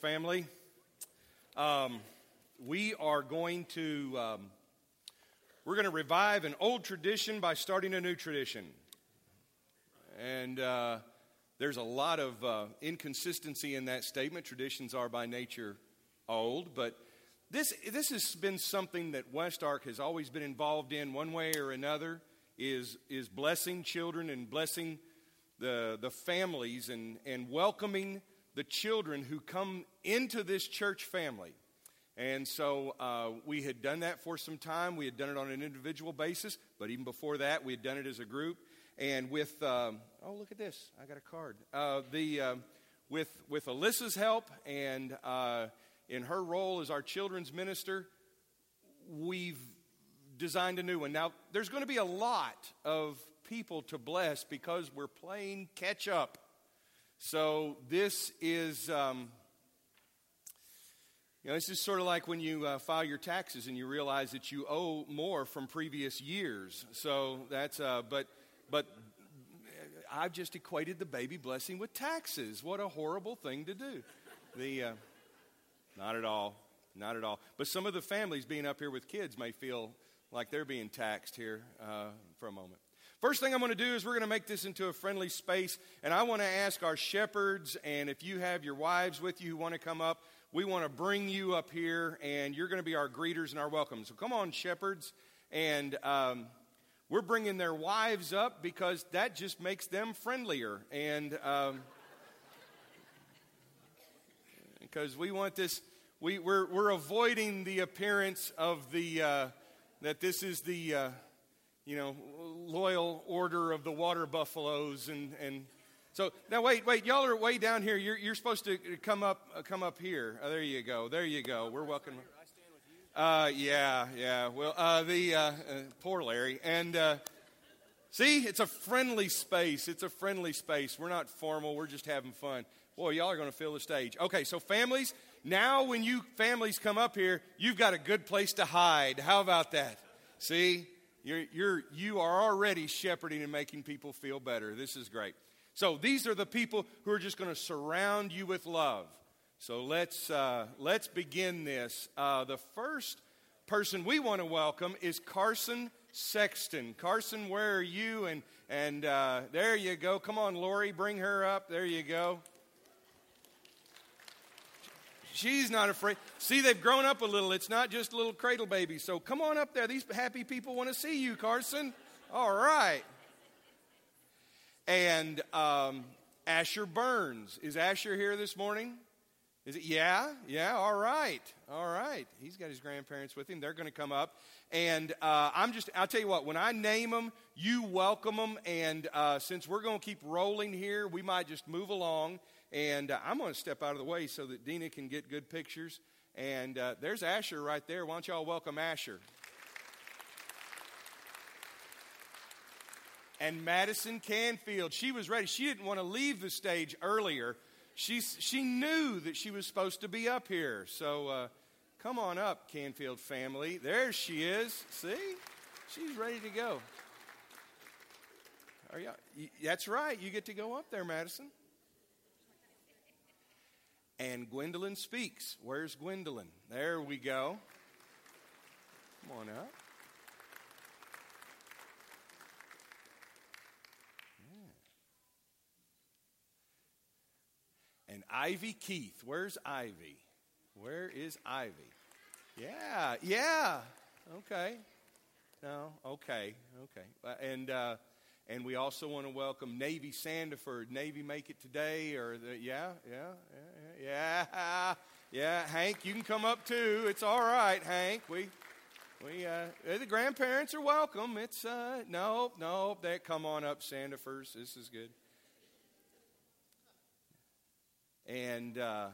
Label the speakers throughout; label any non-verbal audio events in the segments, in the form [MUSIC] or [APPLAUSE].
Speaker 1: family. Um, we are going to um, we're going to revive an old tradition by starting a new tradition, and uh, there's a lot of uh, inconsistency in that statement. Traditions are by nature old, but this this has been something that West Ark has always been involved in, one way or another. Is is blessing children and blessing the the families and and welcoming the children who come into this church family. And so uh, we had done that for some time. We had done it on an individual basis, but even before that, we had done it as a group. And with, um, oh, look at this, I got a card. Uh, the, uh, with, with Alyssa's help and uh, in her role as our children's minister, we've designed a new one. Now, there's going to be a lot of people to bless because we're playing catch up. So this is, um, you know, this is sort of like when you uh, file your taxes and you realize that you owe more from previous years. So that's, uh, but, but I've just equated the baby blessing with taxes. What a horrible thing to do. The, uh, not at all, not at all. But some of the families being up here with kids may feel like they're being taxed here uh, for a moment. First thing I'm going to do is we're going to make this into a friendly space, and I want to ask our shepherds, and if you have your wives with you who want to come up, we want to bring you up here, and you're going to be our greeters and our welcome. So come on, shepherds, and um, we're bringing their wives up because that just makes them friendlier, and um, [LAUGHS] because we want this, we, we're, we're avoiding the appearance of the uh, that this is the uh, you know, loyal order of the water buffaloes and, and so now wait, wait, y'all are way down here. You're, you're supposed to come up, uh, come up here. Oh, there you go, there you go. We're welcome. Uh, yeah, yeah. Well, uh, the uh, uh poor Larry and uh, see, it's a friendly space. It's a friendly space. We're not formal. We're just having fun. Boy, y'all are going to fill the stage. Okay, so families. Now, when you families come up here, you've got a good place to hide. How about that? See, you're, you're, you are already shepherding and making people feel better. This is great. So these are the people who are just going to surround you with love. So let's, uh, let's begin this. Uh, the first person we want to welcome is Carson Sexton. Carson, where are you? And, and uh, there you go. Come on, Lori, bring her up. There you go. She's not afraid. See, they've grown up a little. It's not just little cradle babies. So come on up there. These happy people want to see you, Carson. All right. And um, Asher Burns. Is Asher here this morning? Is it? Yeah, yeah, all right, all right. He's got his grandparents with him. They're going to come up. And uh, I'm just, I'll tell you what, when I name them, you welcome them. And uh, since we're going to keep rolling here, we might just move along and uh, I'm going to step out of the way so that Dina can get good pictures. And uh, there's Asher right there. Why don't y'all welcome Asher? And Madison Canfield, she was ready. She didn't want to leave the stage earlier. She, she knew that she was supposed to be up here. So uh, come on up, Canfield family. There she is. See? She's ready to go. Are you, that's right. You get to go up there, Madison. And Gwendolyn speaks. Where's Gwendolyn? There we go. Come on up. And Ivy Keith. Where's Ivy? Where is Ivy? Yeah, yeah. Okay. No, okay, okay. Uh, and uh, and we also want to welcome Navy Sandiford. Navy make it today, or the, yeah, yeah, yeah, yeah, yeah. Hank, you can come up too. It's all right, Hank. We, we, uh, the grandparents are welcome. It's uh, no, no. They come on up, Sandifords. This is good. And uh,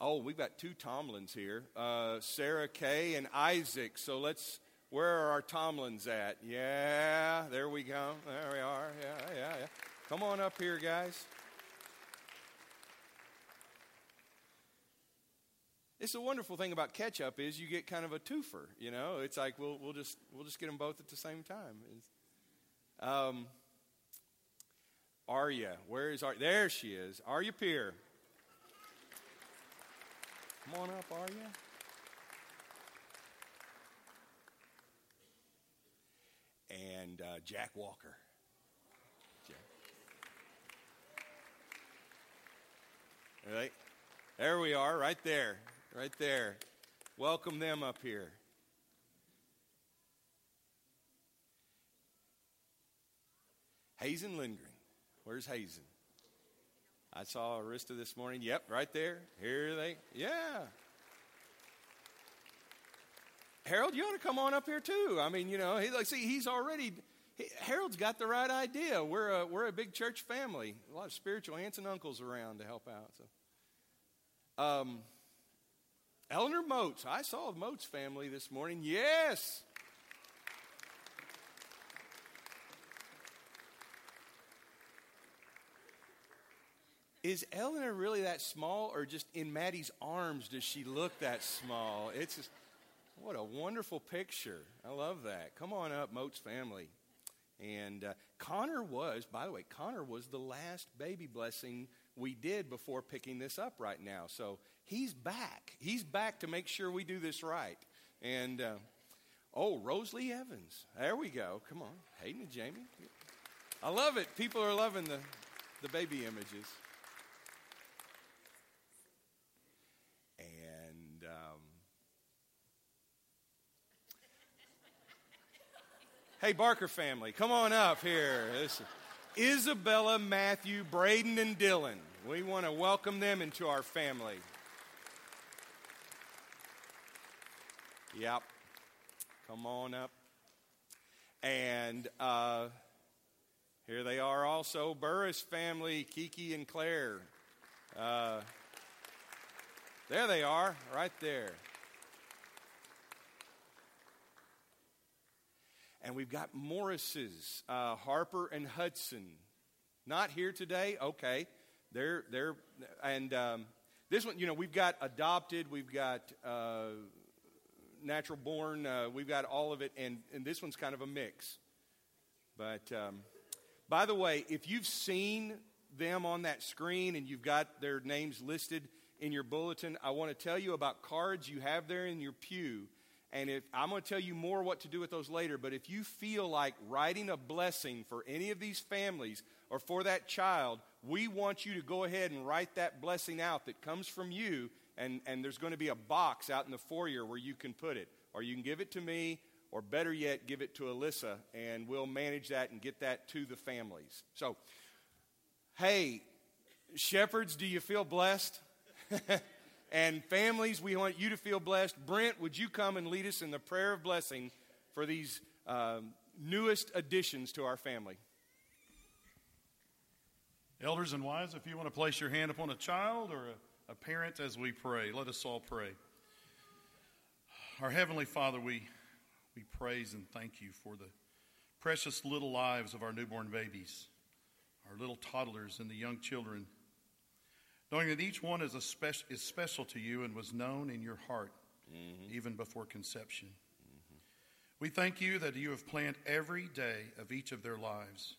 Speaker 1: oh, we've got two Tomlins here, uh, Sarah Kay and Isaac. So let's where are our Tomlins at? Yeah, there we go. There we are. Yeah, yeah, yeah. Come on up here, guys. It's a wonderful thing about ketchup is you get kind of a twofer. You know, it's like we'll we'll just we'll just get them both at the same time. Um, Arya, where is Arya? There she is, Arya Peer. Come on up, are you? And uh, Jack Walker. Right? There we are, right there. Right there. Welcome them up here. Hazen Lindgren. Where's Hazen? I saw Arista this morning. Yep, right there. Here they. Yeah. Harold, you ought to come on up here too. I mean, you know, he like see he's already. He, Harold's got the right idea. We're a we're a big church family. A lot of spiritual aunts and uncles around to help out. So, um, Eleanor Moats. I saw Moats family this morning. Yes. Is Eleanor really that small, or just in Maddie's arms does she look that small? It's just, what a wonderful picture. I love that. Come on up, Moats family. And uh, Connor was, by the way, Connor was the last baby blessing we did before picking this up right now. So he's back. He's back to make sure we do this right. And, uh, oh, Rosalie Evans. There we go. Come on. Hayden and Jamie. I love it. People are loving the, the baby images. And hey, Barker family, come on up here. This Isabella, Matthew, Braden, and Dylan. We want to welcome them into our family. Yep. Come on up. And uh, here they are also, Burris family, Kiki and Claire. Uh, there they are, right there. And we've got Morris's, uh, Harper and Hudson. Not here today? Okay. They're, they're, and um, this one, you know, we've got adopted, we've got uh, natural born, uh, we've got all of it, and, and this one's kind of a mix. But um, by the way, if you've seen them on that screen and you've got their names listed in your bulletin, I want to tell you about cards you have there in your pew and if I'm going to tell you more what to do with those later, but if you feel like writing a blessing for any of these families or for that child, we want you to go ahead and write that blessing out that comes from you. And, and there's going to be a box out in the foyer where you can put it. Or you can give it to me, or better yet, give it to Alyssa, and we'll manage that and get that to the families. So, hey, shepherds, do you feel blessed? [LAUGHS] And families, we want you to feel blessed. Brent, would you come and lead us in the prayer of blessing for these um, newest additions to our family?
Speaker 2: Elders and wives, if you want to place your hand upon a child or a, a parent as we pray, let us all pray. Our Heavenly Father, we, we praise and thank you for the precious little lives of our newborn babies, our little toddlers, and the young children knowing that each one is, a is special to you and was known in your heart mm-hmm. even before conception. Mm-hmm. We thank you that you have planned every day of each of their lives.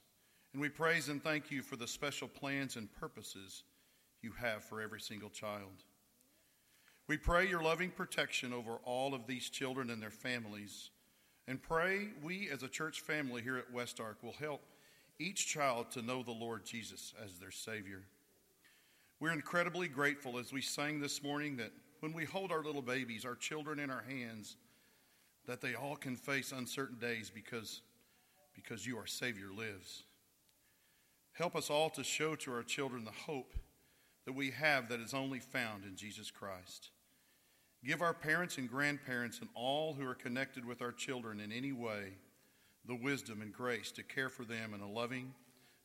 Speaker 2: And we praise and thank you for the special plans and purposes you have for every single child. We pray your loving protection over all of these children and their families. And pray we as a church family here at West Ark will help each child to know the Lord Jesus as their Savior. We're incredibly grateful as we sang this morning that when we hold our little babies, our children in our hands, that they all can face uncertain days because, because you, our Savior, lives. Help us all to show to our children the hope that we have that is only found in Jesus Christ. Give our parents and grandparents and all who are connected with our children in any way the wisdom and grace to care for them in a loving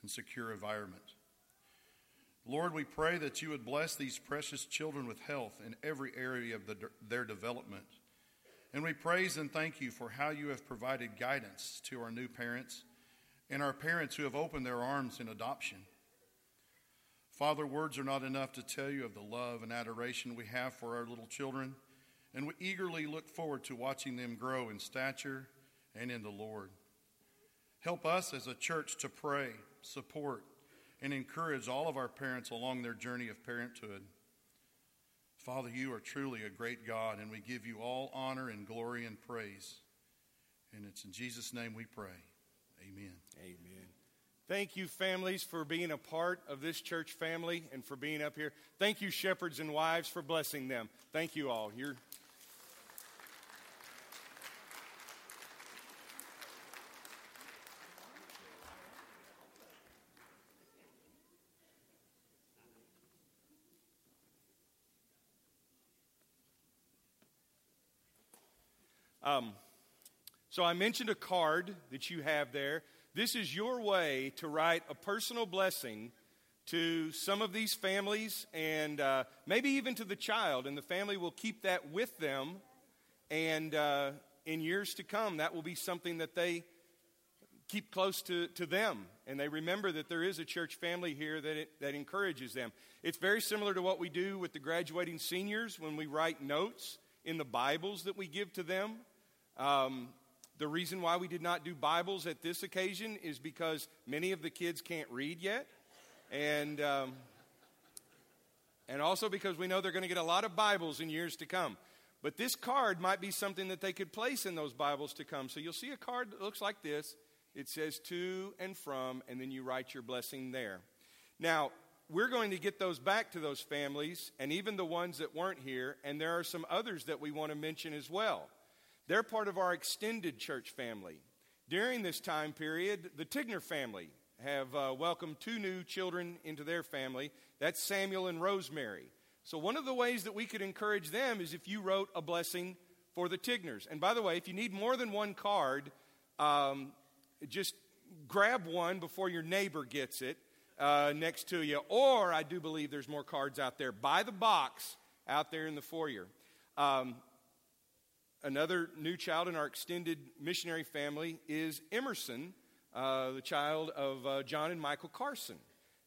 Speaker 2: and secure environment. Lord, we pray that you would bless these precious children with health in every area of the, their development. And we praise and thank you for how you have provided guidance to our new parents and our parents who have opened their arms in adoption. Father, words are not enough to tell you of the love and adoration we have for our little children, and we eagerly look forward to watching them grow in stature and in the Lord. Help us as a church to pray, support, and encourage all of our parents along their journey of parenthood. Father, you are truly a great God, and we give you all honor and glory and praise. And it's in Jesus' name we pray. Amen.
Speaker 1: Amen. Thank you, families, for being a part of this church family and for being up here. Thank you, shepherds and wives, for blessing them. Thank you all. You're. Um, so I mentioned a card that you have there. This is your way to write a personal blessing to some of these families and uh, maybe even to the child, and the family will keep that with them. And uh, in years to come, that will be something that they keep close to, to them. And they remember that there is a church family here that, it, that encourages them. It's very similar to what we do with the graduating seniors when we write notes in the Bibles that we give to them. Um, the reason why we did not do Bibles at this occasion is because many of the kids can't read yet. And, um, and also because we know they're going to get a lot of Bibles in years to come. But this card might be something that they could place in those Bibles to come. So you'll see a card that looks like this. It says to and from, and then you write your blessing there. Now, we're going to get those back to those families, and even the ones that weren't here, and there are some others that we want to mention as well. They're part of our extended church family. During this time period, the Tigner family have uh, welcomed two new children into their family. That's Samuel and Rosemary. So, one of the ways that we could encourage them is if you wrote a blessing for the Tigners. And by the way, if you need more than one card, um, just grab one before your neighbor gets it uh, next to you. Or I do believe there's more cards out there. By the box out there in the foyer. Um, Another new child in our extended missionary family is Emerson, uh, the child of uh, John and Michael Carson.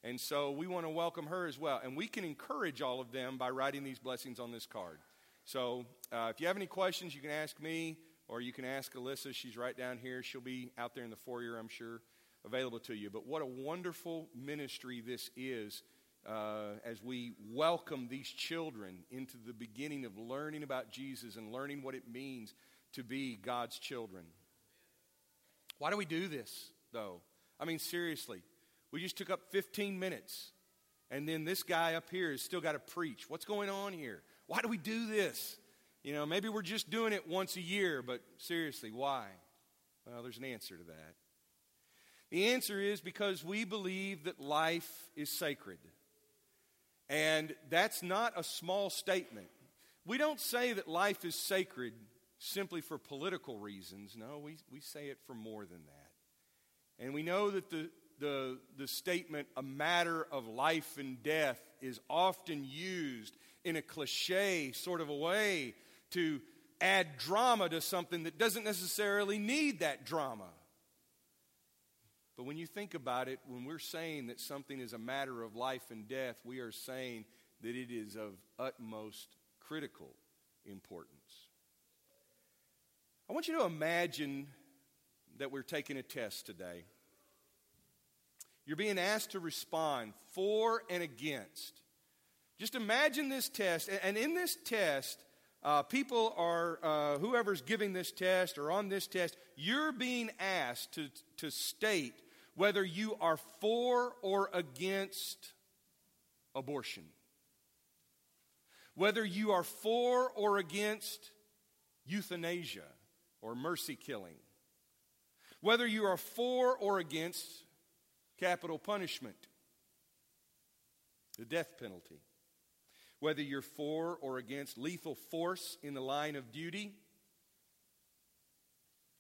Speaker 1: And so we want to welcome her as well. And we can encourage all of them by writing these blessings on this card. So uh, if you have any questions, you can ask me or you can ask Alyssa. She's right down here. She'll be out there in the foyer, I'm sure, available to you. But what a wonderful ministry this is uh, as we welcome these children into the beginning of learning about Jesus and learning what it means to be God's children. Why do we do this, though? I mean, seriously, we just took up 15 minutes, and then this guy up here has still got to preach. What's going on here? Why do we do this? You know, maybe we're just doing it once a year, but seriously, why? Well, there's an answer to that. The answer is because we believe that life is sacred. And that's not a small statement. We don't say that life is sacred simply for political reasons. No, we, we say it for more than that. And we know that the, the, the statement, a matter of life and death, is often used in a cliche sort of a way to add drama to something that doesn't necessarily need that drama. But when you think about it, when we're saying that something is a matter of life and death, we are saying that it is of utmost critical importance. I want you to imagine that we're taking a test today. You're being asked to respond for and against. Just imagine this test, and in this test, uh, people are, uh, whoever's giving this test or on this test, you're being asked to, to state whether you are for or against abortion, whether you are for or against euthanasia or mercy killing, whether you are for or against capital punishment, the death penalty, whether you're for or against lethal force in the line of duty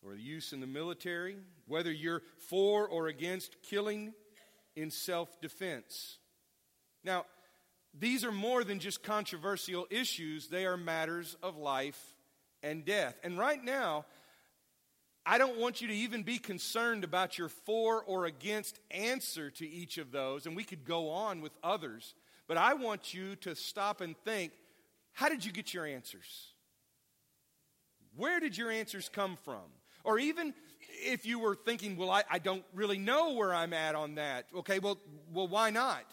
Speaker 1: or the use in the military, whether you're for or against killing in self defense. Now, these are more than just controversial issues, they are matters of life and death. And right now, I don't want you to even be concerned about your for or against answer to each of those, and we could go on with others, but I want you to stop and think how did you get your answers? Where did your answers come from? Or even if you were thinking, well, I, I don't really know where I'm at on that. Okay, well, well, why not?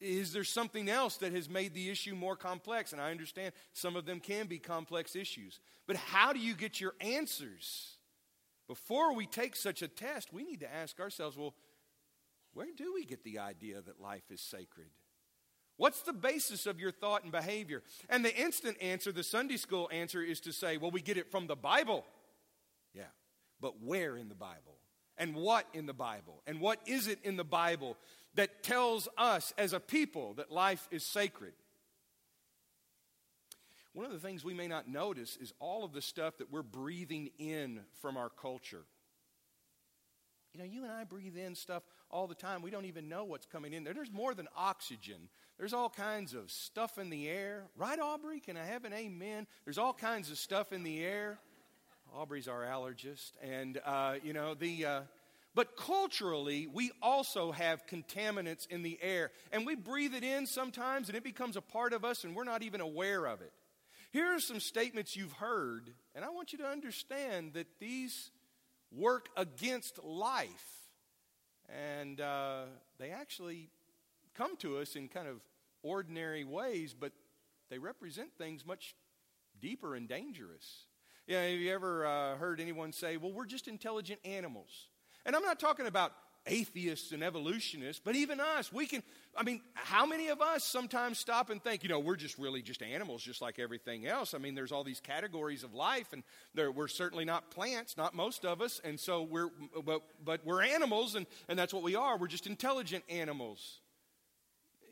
Speaker 1: Is there something else that has made the issue more complex? And I understand some of them can be complex issues. But how do you get your answers? Before we take such a test, we need to ask ourselves well, where do we get the idea that life is sacred? What's the basis of your thought and behavior? And the instant answer, the Sunday school answer, is to say, well, we get it from the Bible. But where in the Bible? And what in the Bible? And what is it in the Bible that tells us as a people that life is sacred? One of the things we may not notice is all of the stuff that we're breathing in from our culture. You know, you and I breathe in stuff all the time. We don't even know what's coming in there. There's more than oxygen. There's all kinds of stuff in the air. Right, Aubrey? Can I have an amen? There's all kinds of stuff in the air. Aubrey's our allergist. And, uh, you know, the. Uh, but culturally, we also have contaminants in the air. And we breathe it in sometimes, and it becomes a part of us, and we're not even aware of it. Here are some statements you've heard, and I want you to understand that these work against life. And uh, they actually come to us in kind of ordinary ways, but they represent things much deeper and dangerous. Yeah, have you ever uh, heard anyone say, well, we're just intelligent animals? And I'm not talking about atheists and evolutionists, but even us, we can, I mean, how many of us sometimes stop and think, you know, we're just really just animals, just like everything else? I mean, there's all these categories of life, and we're certainly not plants, not most of us, and so we're, but, but we're animals, and, and that's what we are. We're just intelligent animals.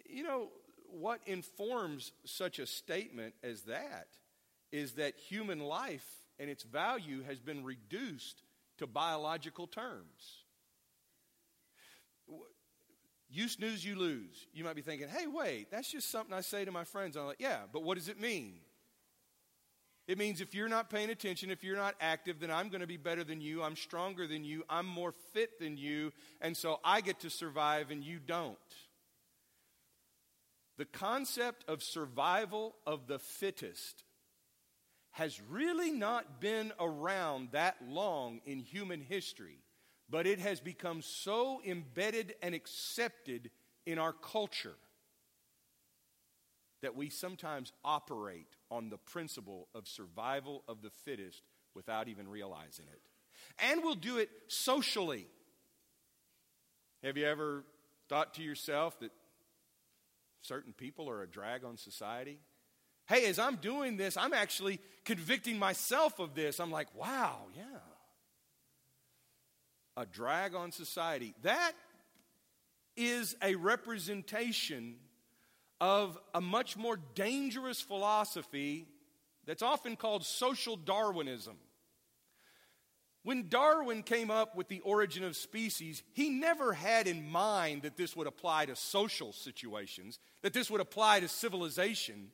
Speaker 1: You know, what informs such a statement as that is that human life and its value has been reduced to biological terms. You snooze, you lose. You might be thinking, hey, wait, that's just something I say to my friends. I'm like, yeah, but what does it mean? It means if you're not paying attention, if you're not active, then I'm going to be better than you. I'm stronger than you. I'm more fit than you. And so I get to survive and you don't. The concept of survival of the fittest has really not been around that long in human history, but it has become so embedded and accepted in our culture that we sometimes operate on the principle of survival of the fittest without even realizing it. And we'll do it socially. Have you ever thought to yourself that certain people are a drag on society? Hey, as I'm doing this, I'm actually convicting myself of this. I'm like, wow, yeah. A drag on society. That is a representation of a much more dangerous philosophy that's often called social Darwinism. When Darwin came up with the origin of species, he never had in mind that this would apply to social situations, that this would apply to civilization.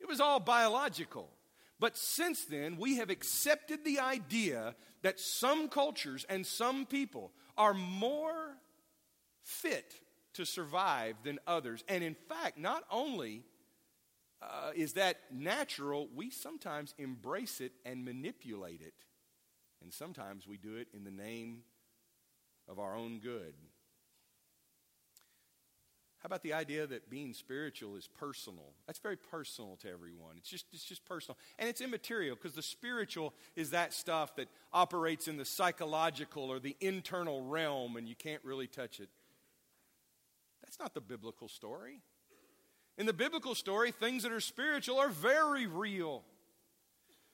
Speaker 1: It was all biological. But since then, we have accepted the idea that some cultures and some people are more fit to survive than others. And in fact, not only uh, is that natural, we sometimes embrace it and manipulate it. And sometimes we do it in the name of our own good. How about the idea that being spiritual is personal? That's very personal to everyone. It's just, it's just personal. And it's immaterial because the spiritual is that stuff that operates in the psychological or the internal realm and you can't really touch it. That's not the biblical story. In the biblical story, things that are spiritual are very real.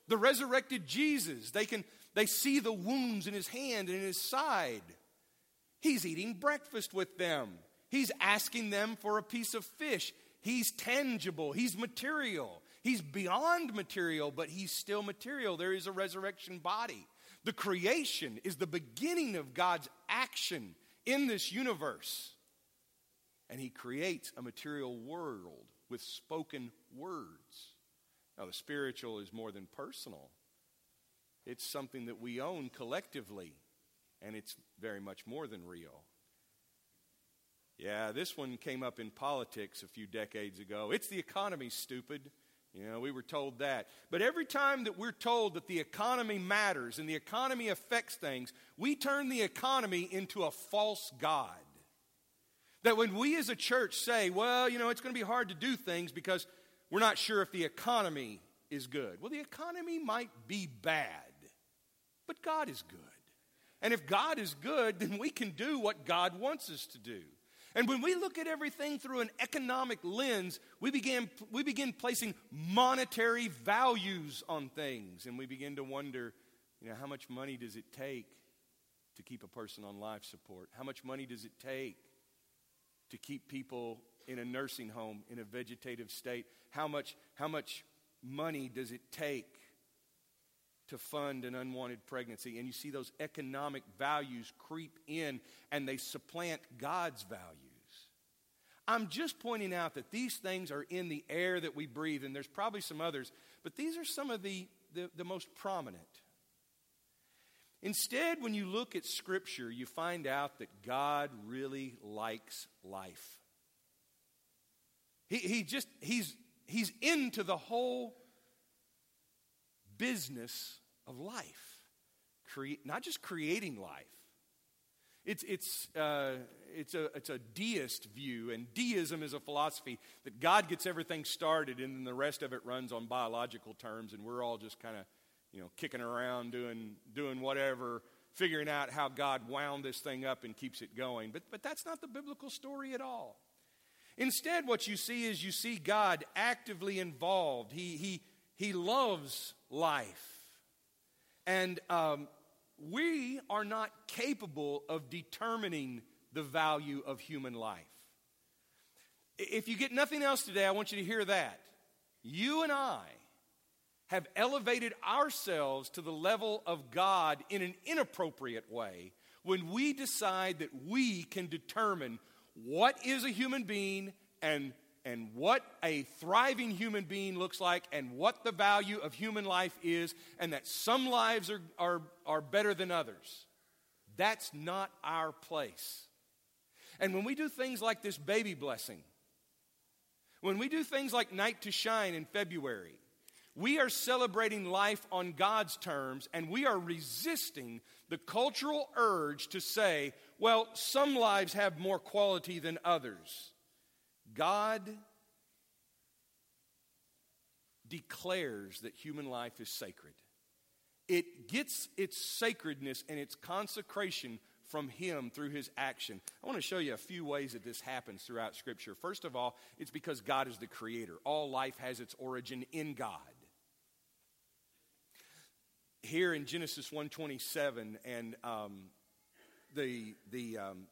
Speaker 1: The resurrected Jesus, they can they see the wounds in his hand and in his side. He's eating breakfast with them. He's asking them for a piece of fish. He's tangible, he's material. He's beyond material, but he's still material. There is a resurrection body. The creation is the beginning of God's action in this universe. And he creates a material world with spoken words. Now, the spiritual is more than personal, it's something that we own collectively, and it's very much more than real. Yeah, this one came up in politics a few decades ago. It's the economy, stupid. You know, we were told that. But every time that we're told that the economy matters and the economy affects things, we turn the economy into a false God. That when we as a church say, well, you know, it's going to be hard to do things because we're not sure if the economy is good. Well, the economy might be bad, but God is good. And if God is good, then we can do what God wants us to do. And when we look at everything through an economic lens, we begin, we begin placing monetary values on things. And we begin to wonder, you know, how much money does it take to keep a person on life support? How much money does it take to keep people in a nursing home in a vegetative state? How much, how much money does it take to fund an unwanted pregnancy? And you see those economic values creep in and they supplant God's values. I'm just pointing out that these things are in the air that we breathe, and there's probably some others, but these are some of the, the, the most prominent. Instead, when you look at Scripture, you find out that God really likes life. He, he just, he's, he's into the whole business of life. Cre- not just creating life, it's, it's, uh, it's, a, it's a deist view, and deism is a philosophy that God gets everything started and then the rest of it runs on biological terms, and we're all just kind of, you know, kicking around doing, doing whatever, figuring out how God wound this thing up and keeps it going. But, but that's not the biblical story at all. Instead, what you see is you see God actively involved. He, he, he loves life. And um, we are not capable of determining the value of human life. If you get nothing else today, I want you to hear that. You and I have elevated ourselves to the level of God in an inappropriate way when we decide that we can determine what is a human being and and what a thriving human being looks like and what the value of human life is, and that some lives are, are, are better than others. That's not our place. And when we do things like this baby blessing, when we do things like Night to Shine in February, we are celebrating life on God's terms and we are resisting the cultural urge to say, well, some lives have more quality than others. God declares that human life is sacred. It gets its sacredness and its consecration from Him through His action. I want to show you a few ways that this happens throughout Scripture. First of all, it's because God is the creator, all life has its origin in God. Here in Genesis 127 and um, the, the um,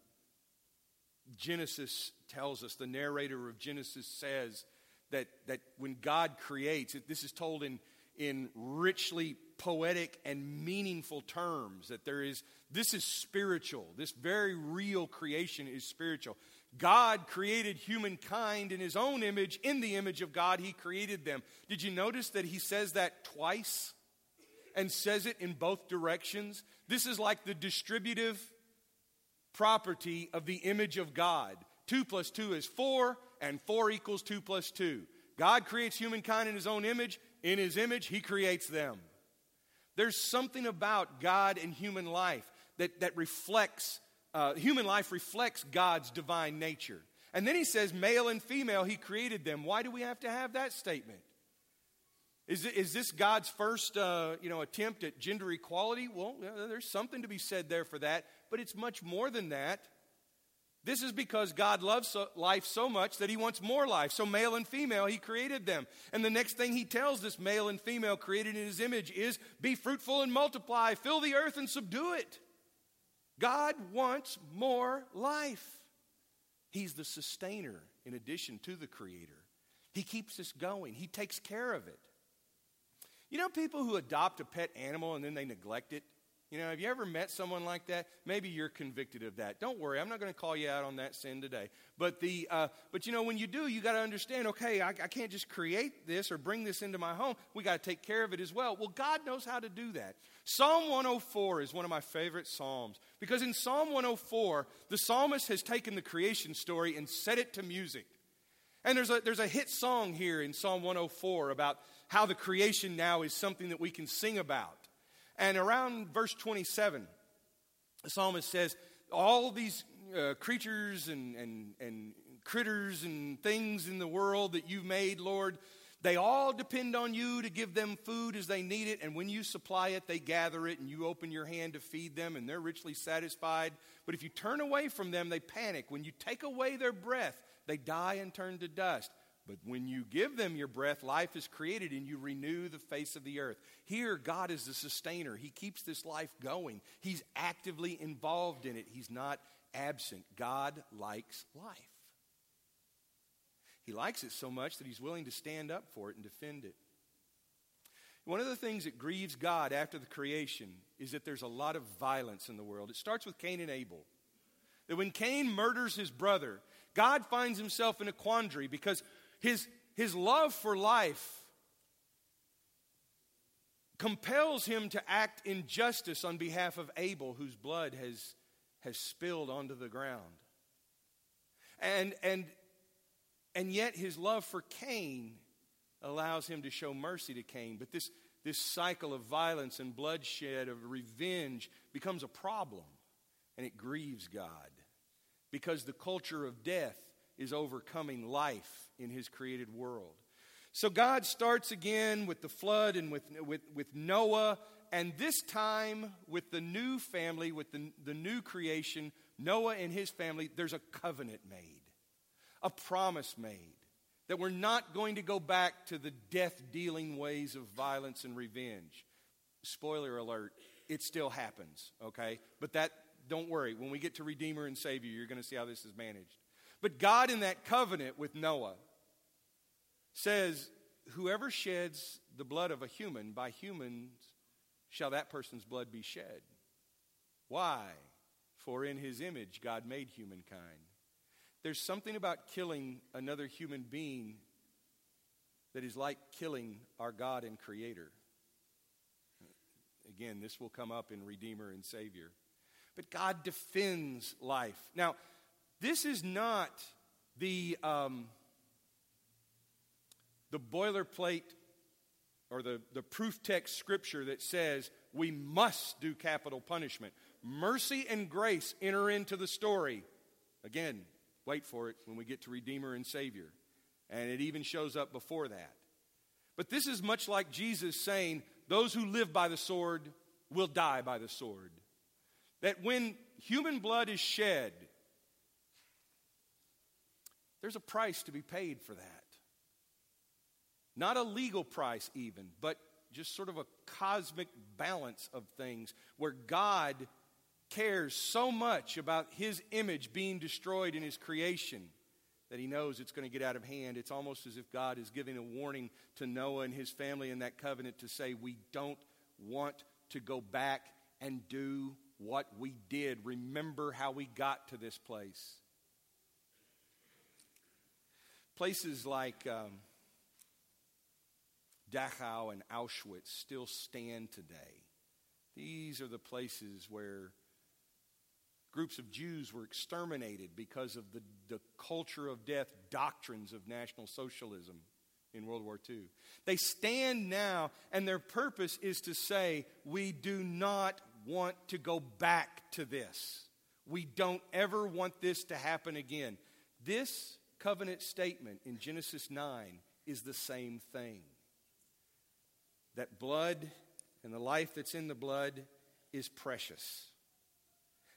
Speaker 1: Genesis tells us, the narrator of Genesis says that, that when God creates, this is told in, in richly poetic and meaningful terms, that there is, this is spiritual. This very real creation is spiritual. God created humankind in his own image. In the image of God, he created them. Did you notice that he says that twice and says it in both directions? This is like the distributive property of the image of God. Two plus two is four, and four equals two plus two. God creates humankind in his own image. In his image, he creates them. There's something about God and human life that, that reflects, uh, human life reflects God's divine nature. And then he says, male and female, he created them. Why do we have to have that statement? Is, is this God's first uh, you know, attempt at gender equality? Well, there's something to be said there for that but it's much more than that. This is because God loves life so much that he wants more life. So, male and female, he created them. And the next thing he tells this male and female created in his image is be fruitful and multiply, fill the earth and subdue it. God wants more life. He's the sustainer in addition to the creator. He keeps us going, he takes care of it. You know, people who adopt a pet animal and then they neglect it? You know, have you ever met someone like that? Maybe you're convicted of that. Don't worry, I'm not going to call you out on that sin today. But the, uh, but you know, when you do, you got to understand. Okay, I, I can't just create this or bring this into my home. We got to take care of it as well. Well, God knows how to do that. Psalm 104 is one of my favorite psalms because in Psalm 104, the psalmist has taken the creation story and set it to music. And there's a, there's a hit song here in Psalm 104 about how the creation now is something that we can sing about. And around verse 27, the psalmist says, all these uh, creatures and, and, and critters and things in the world that you've made, Lord, they all depend on you to give them food as they need it, and when you supply it, they gather it, and you open your hand to feed them, and they're richly satisfied. But if you turn away from them, they panic. When you take away their breath, they die and turn to dust. But when you give them your breath, life is created and you renew the face of the earth. Here, God is the sustainer. He keeps this life going, He's actively involved in it, He's not absent. God likes life. He likes it so much that He's willing to stand up for it and defend it. One of the things that grieves God after the creation is that there's a lot of violence in the world. It starts with Cain and Abel. That when Cain murders his brother, God finds himself in a quandary because his, his love for life compels him to act in justice on behalf of Abel, whose blood has, has spilled onto the ground. And, and, and yet his love for Cain allows him to show mercy to Cain. But this, this cycle of violence and bloodshed, of revenge, becomes a problem. And it grieves God because the culture of death is overcoming life in his created world. So God starts again with the flood and with, with, with Noah, and this time with the new family, with the, the new creation, Noah and his family, there's a covenant made, a promise made that we're not going to go back to the death dealing ways of violence and revenge. Spoiler alert, it still happens, okay? But that, don't worry, when we get to Redeemer and Savior, you're going to see how this is managed. But God, in that covenant with Noah, says, Whoever sheds the blood of a human, by humans shall that person's blood be shed. Why? For in his image God made humankind. There's something about killing another human being that is like killing our God and Creator. Again, this will come up in Redeemer and Savior. But God defends life. Now, this is not the, um, the boilerplate or the, the proof text scripture that says we must do capital punishment. Mercy and grace enter into the story. Again, wait for it when we get to Redeemer and Savior. And it even shows up before that. But this is much like Jesus saying, Those who live by the sword will die by the sword. That when human blood is shed, there's a price to be paid for that. Not a legal price, even, but just sort of a cosmic balance of things where God cares so much about his image being destroyed in his creation that he knows it's going to get out of hand. It's almost as if God is giving a warning to Noah and his family in that covenant to say, We don't want to go back and do what we did. Remember how we got to this place. Places like um, Dachau and Auschwitz still stand today. These are the places where groups of Jews were exterminated because of the, the culture of death doctrines of National Socialism in World War II. They stand now, and their purpose is to say, We do not want to go back to this. We don't ever want this to happen again. This covenant statement in Genesis 9 is the same thing. That blood and the life that's in the blood is precious.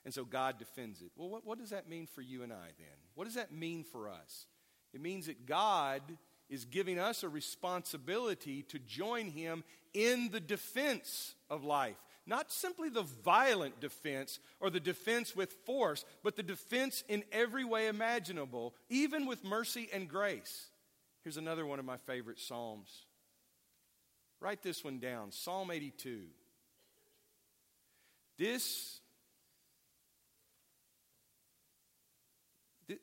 Speaker 1: And so God defends it. Well, what, what does that mean for you and I then? What does that mean for us? It means that God is giving us a responsibility to join Him in the defense of life. Not simply the violent defense or the defense with force, but the defense in every way imaginable, even with mercy and grace. Here's another one of my favorite Psalms. Write this one down Psalm 82. This, this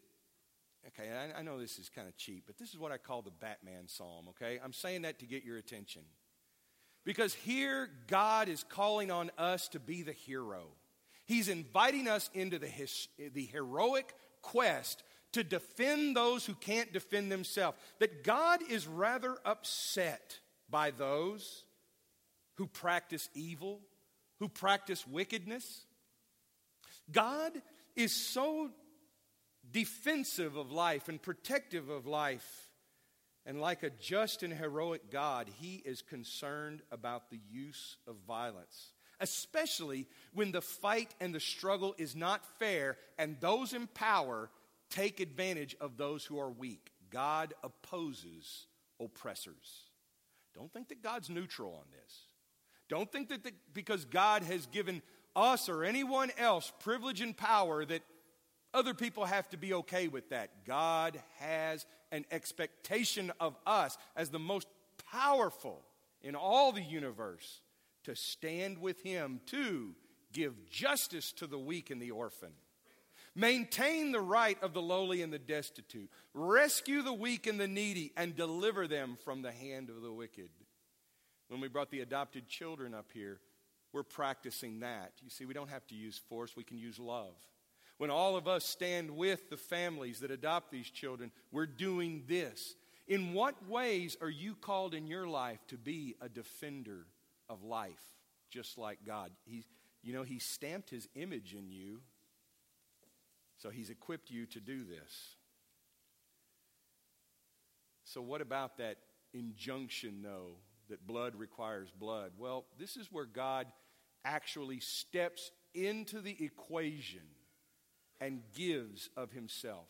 Speaker 1: okay, I, I know this is kind of cheap, but this is what I call the Batman Psalm, okay? I'm saying that to get your attention. Because here, God is calling on us to be the hero. He's inviting us into the, his, the heroic quest to defend those who can't defend themselves. That God is rather upset by those who practice evil, who practice wickedness. God is so defensive of life and protective of life. And like a just and heroic God, he is concerned about the use of violence, especially when the fight and the struggle is not fair and those in power take advantage of those who are weak. God opposes oppressors. Don't think that God's neutral on this. Don't think that the, because God has given us or anyone else privilege and power that other people have to be okay with that. God has an expectation of us as the most powerful in all the universe to stand with Him to give justice to the weak and the orphan. Maintain the right of the lowly and the destitute. Rescue the weak and the needy and deliver them from the hand of the wicked. When we brought the adopted children up here, we're practicing that. You see, we don't have to use force, we can use love. When all of us stand with the families that adopt these children, we're doing this. In what ways are you called in your life to be a defender of life, just like God? He, you know, He stamped His image in you, so He's equipped you to do this. So, what about that injunction, though, that blood requires blood? Well, this is where God actually steps into the equation and gives of himself.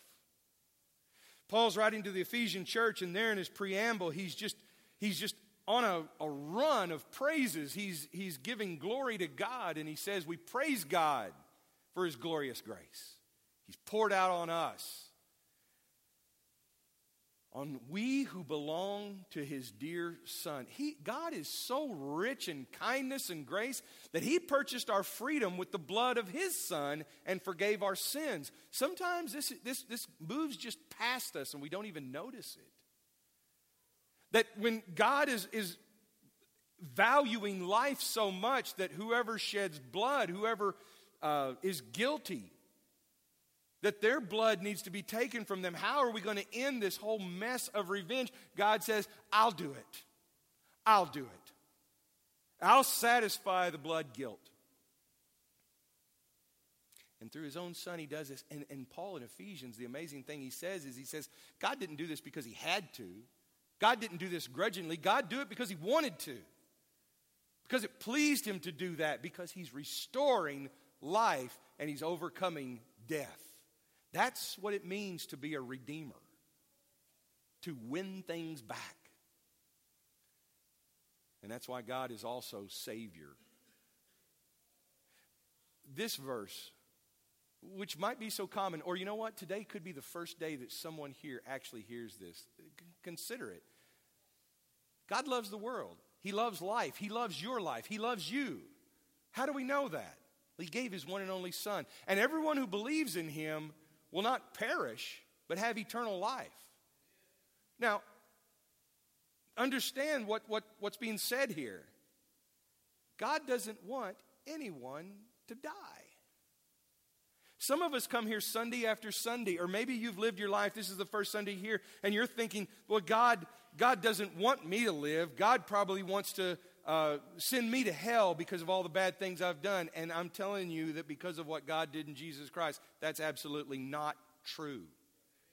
Speaker 1: Paul's writing to the Ephesian church, and there in his preamble, he's just, he's just on a, a run of praises. He's, he's giving glory to God, and he says, We praise God for his glorious grace. He's poured out on us on we who belong to his dear son. He, God is so rich in kindness and grace that he purchased our freedom with the blood of his son and forgave our sins. Sometimes this, this, this moves just past us and we don't even notice it. That when God is, is valuing life so much that whoever sheds blood, whoever uh, is guilty, that their blood needs to be taken from them. How are we going to end this whole mess of revenge? God says, I'll do it. I'll do it. I'll satisfy the blood guilt. And through his own son, he does this. And, and Paul in Ephesians, the amazing thing he says is he says, God didn't do this because he had to. God didn't do this grudgingly. God do it because he wanted to. Because it pleased him to do that, because he's restoring life and he's overcoming death. That's what it means to be a redeemer, to win things back. And that's why God is also Savior. This verse, which might be so common, or you know what? Today could be the first day that someone here actually hears this. Consider it. God loves the world, He loves life, He loves your life, He loves you. How do we know that? He gave His one and only Son. And everyone who believes in Him will not perish, but have eternal life. Now, understand what, what, what's being said here. God doesn't want anyone to die. Some of us come here Sunday after Sunday, or maybe you've lived your life, this is the first Sunday here, and you're thinking, well, God, God doesn't want me to live. God probably wants to uh, send me to hell because of all the bad things I've done. And I'm telling you that because of what God did in Jesus Christ, that's absolutely not true.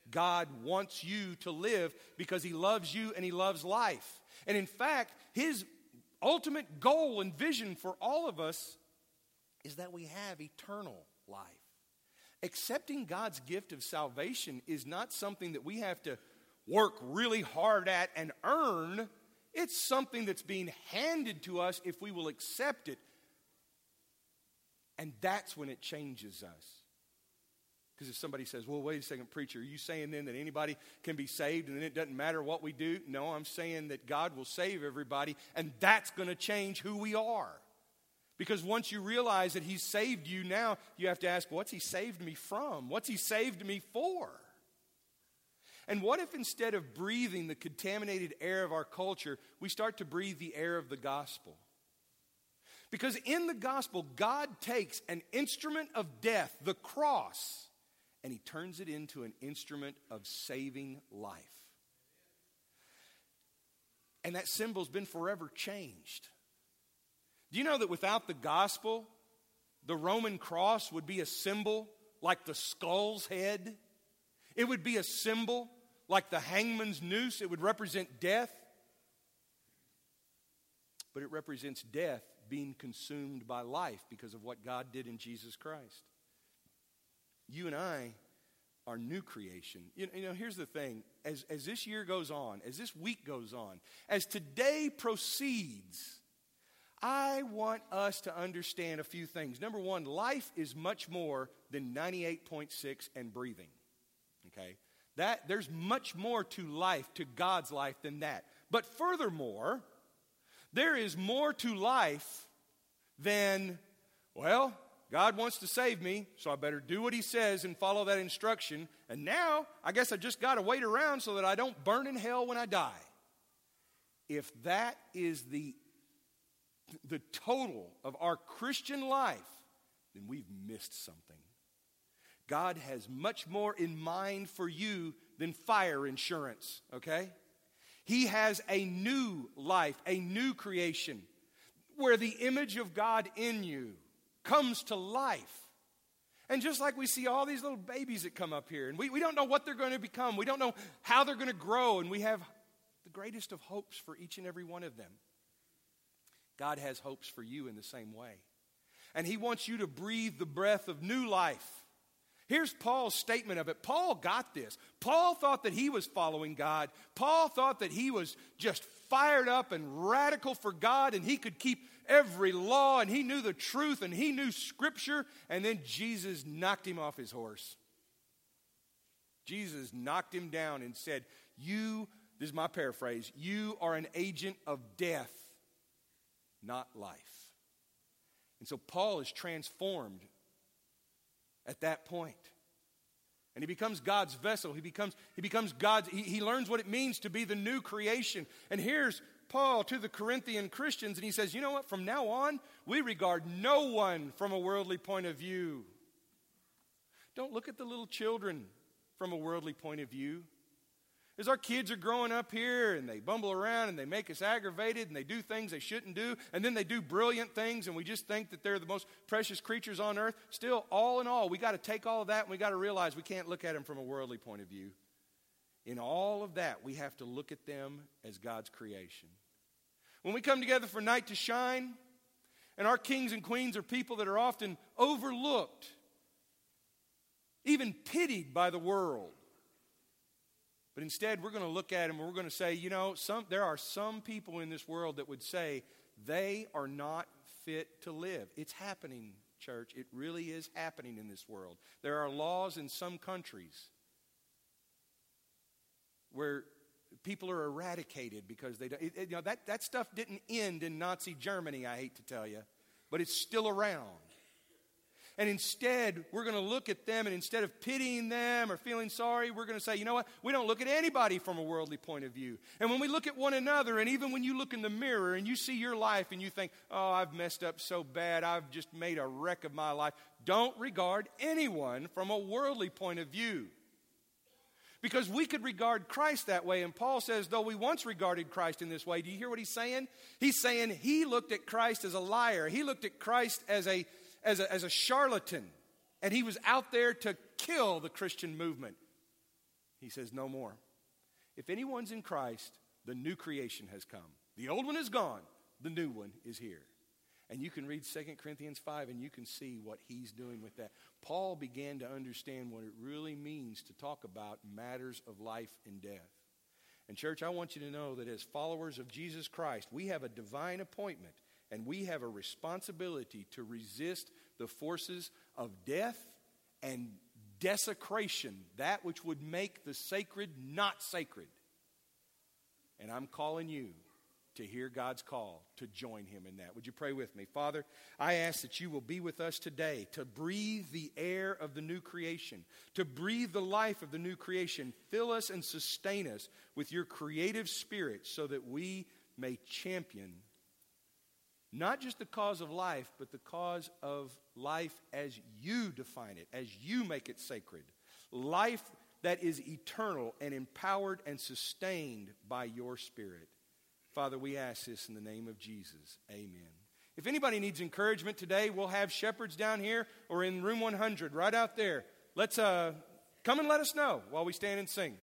Speaker 1: God wants you to live because He loves you and He loves life. And in fact, His ultimate goal and vision for all of us is that we have eternal life. Accepting God's gift of salvation is not something that we have to work really hard at and earn it's something that's being handed to us if we will accept it. And that's when it changes us. Because if somebody says, well, wait a second, preacher, are you saying then that anybody can be saved and then it doesn't matter what we do? No, I'm saying that God will save everybody, and that's going to change who we are. Because once you realize that He's saved you now, you have to ask, what's He saved me from? What's He saved me for? And what if instead of breathing the contaminated air of our culture, we start to breathe the air of the gospel? Because in the gospel, God takes an instrument of death, the cross, and he turns it into an instrument of saving life. And that symbol's been forever changed. Do you know that without the gospel, the Roman cross would be a symbol like the skull's head. It would be a symbol like the hangman's noose. It would represent death. But it represents death being consumed by life because of what God did in Jesus Christ. You and I are new creation. You know, here's the thing as, as this year goes on, as this week goes on, as today proceeds, I want us to understand a few things. Number one, life is much more than 98.6 and breathing. Okay? That there's much more to life, to God's life than that. But furthermore, there is more to life than, well, God wants to save me, so I better do what He says and follow that instruction. And now, I guess I just got to wait around so that I don't burn in hell when I die. If that is the, the total of our Christian life, then we've missed something. God has much more in mind for you than fire insurance, okay? He has a new life, a new creation, where the image of God in you comes to life. And just like we see all these little babies that come up here, and we, we don't know what they're going to become, we don't know how they're going to grow, and we have the greatest of hopes for each and every one of them. God has hopes for you in the same way. And He wants you to breathe the breath of new life. Here's Paul's statement of it. Paul got this. Paul thought that he was following God. Paul thought that he was just fired up and radical for God and he could keep every law and he knew the truth and he knew scripture. And then Jesus knocked him off his horse. Jesus knocked him down and said, You, this is my paraphrase, you are an agent of death, not life. And so Paul is transformed at that point. And he becomes God's vessel. He becomes, he becomes God's, he, he learns what it means to be the new creation. And here's Paul to the Corinthian Christians, and he says, You know what? From now on, we regard no one from a worldly point of view. Don't look at the little children from a worldly point of view. As our kids are growing up here and they bumble around and they make us aggravated and they do things they shouldn't do, and then they do brilliant things and we just think that they're the most precious creatures on earth, still, all in all, we got to take all of that and we got to realize we can't look at them from a worldly point of view. In all of that, we have to look at them as God's creation. When we come together for night to shine, and our kings and queens are people that are often overlooked, even pitied by the world. But instead, we're going to look at them and we're going to say, you know, some, there are some people in this world that would say they are not fit to live. It's happening, church. It really is happening in this world. There are laws in some countries where people are eradicated because they don't. It, it, you know, that, that stuff didn't end in Nazi Germany, I hate to tell you, but it's still around. And instead, we're going to look at them, and instead of pitying them or feeling sorry, we're going to say, you know what? We don't look at anybody from a worldly point of view. And when we look at one another, and even when you look in the mirror and you see your life and you think, oh, I've messed up so bad, I've just made a wreck of my life, don't regard anyone from a worldly point of view. Because we could regard Christ that way. And Paul says, though we once regarded Christ in this way, do you hear what he's saying? He's saying he looked at Christ as a liar, he looked at Christ as a, as a, as a charlatan, and he was out there to kill the Christian movement. He says, no more. If anyone's in Christ, the new creation has come. The old one is gone, the new one is here. And you can read 2 Corinthians 5 and you can see what he's doing with that. Paul began to understand what it really means to talk about matters of life and death. And, church, I want you to know that as followers of Jesus Christ, we have a divine appointment and we have a responsibility to resist the forces of death and desecration, that which would make the sacred not sacred. And I'm calling you to hear God's call to join Him in that. Would you pray with me? Father, I ask that you will be with us today to breathe the air of the new creation, to breathe the life of the new creation. Fill us and sustain us with your creative spirit so that we may champion not just the cause of life, but the cause of life as you define it, as you make it sacred. Life that is eternal and empowered and sustained by your spirit. Father, we ask this in the name of Jesus. Amen. If anybody needs encouragement today, we'll have shepherds down here or in room 100 right out there. Let's uh, come and let us know while we stand and sing.